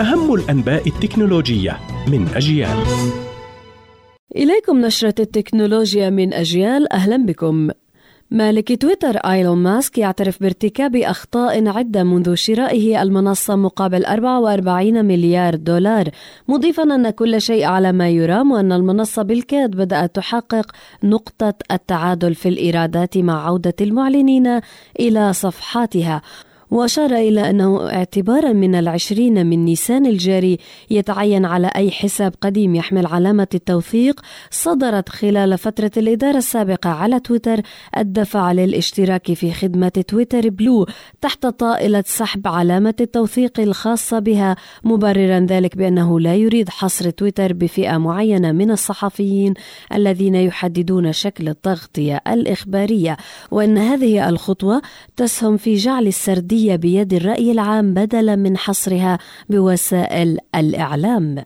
أهم الأنباء التكنولوجية من أجيال. إليكم نشرة التكنولوجيا من أجيال. أهلا بكم. مالك تويتر إيلون ماسك يعترف بارتكاب أخطاء عدة منذ شرائه المنصة مقابل 44 مليار دولار مضيفا أن كل شيء على ما يرام وأن المنصة بالكاد بدأت تحقق نقطة التعادل في الإيرادات مع عودة المعلنين إلى صفحاتها. وأشار إلى أنه اعتبارا من العشرين من نيسان الجاري يتعين على أي حساب قديم يحمل علامة التوثيق صدرت خلال فترة الإدارة السابقة على تويتر الدفع للاشتراك في خدمة تويتر بلو تحت طائلة سحب علامة التوثيق الخاصة بها مبررا ذلك بأنه لا يريد حصر تويتر بفئة معينة من الصحفيين الذين يحددون شكل التغطية الإخبارية وأن هذه الخطوة تسهم في جعل السردية السياسية بيد الرأي العام بدلا من حصرها بوسائل الإعلام.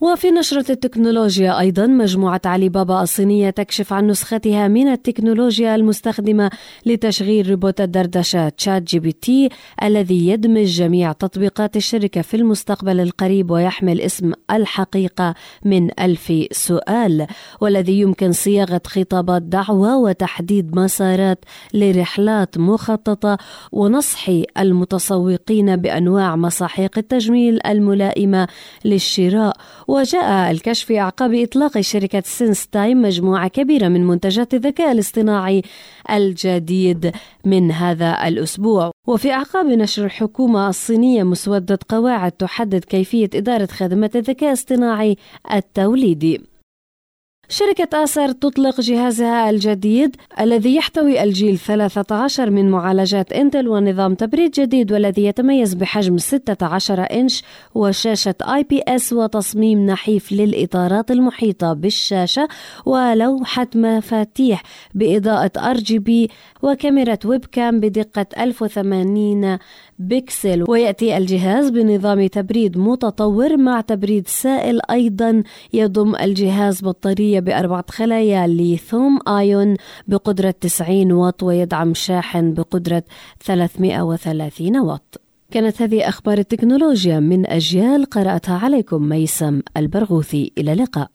وفي نشرة التكنولوجيا أيضا مجموعة علي بابا الصينية تكشف عن نسختها من التكنولوجيا المستخدمة لتشغيل روبوت الدردشة ChatGPT الذي يدمج جميع تطبيقات الشركة في المستقبل القريب ويحمل اسم الحقيقة من ألف سؤال والذي يمكن صياغة خطابات دعوة وتحديد مسارات لرحلات مخططة ونصح المتسوقين بأنواع مساحيق التجميل الملائمة للشراء وجاء الكشف أعقاب إطلاق شركة SenseTime مجموعة كبيرة من منتجات الذكاء الاصطناعي الجديد من هذا الأسبوع. وفي أعقاب نشر الحكومة الصينية مسودة قواعد تحدد كيفية إدارة خدمات الذكاء الاصطناعي التوليدي. شركة Acer تطلق جهازها الجديد الذي يحتوي الجيل 13 من معالجات Intel ونظام تبريد جديد والذي يتميز بحجم 16 إنش وشاشة IPS وتصميم نحيف للإطارات المحيطة بالشاشة ولوحة مفاتيح بإضاءة RGB وكاميرا webcam بدقة 1080 بيكسل ويأتي الجهاز بنظام تبريد متطور مع تبريد سائل أيضا يضم الجهاز بطارية بأربعة خلايا ليثوم آيون بقدرة 90 واط ويدعم شاحن بقدرة 330 واط. كانت هذه أخبار التكنولوجيا من أجيال قرأتها عليكم ميسم البرغوثي. إلى اللقاء.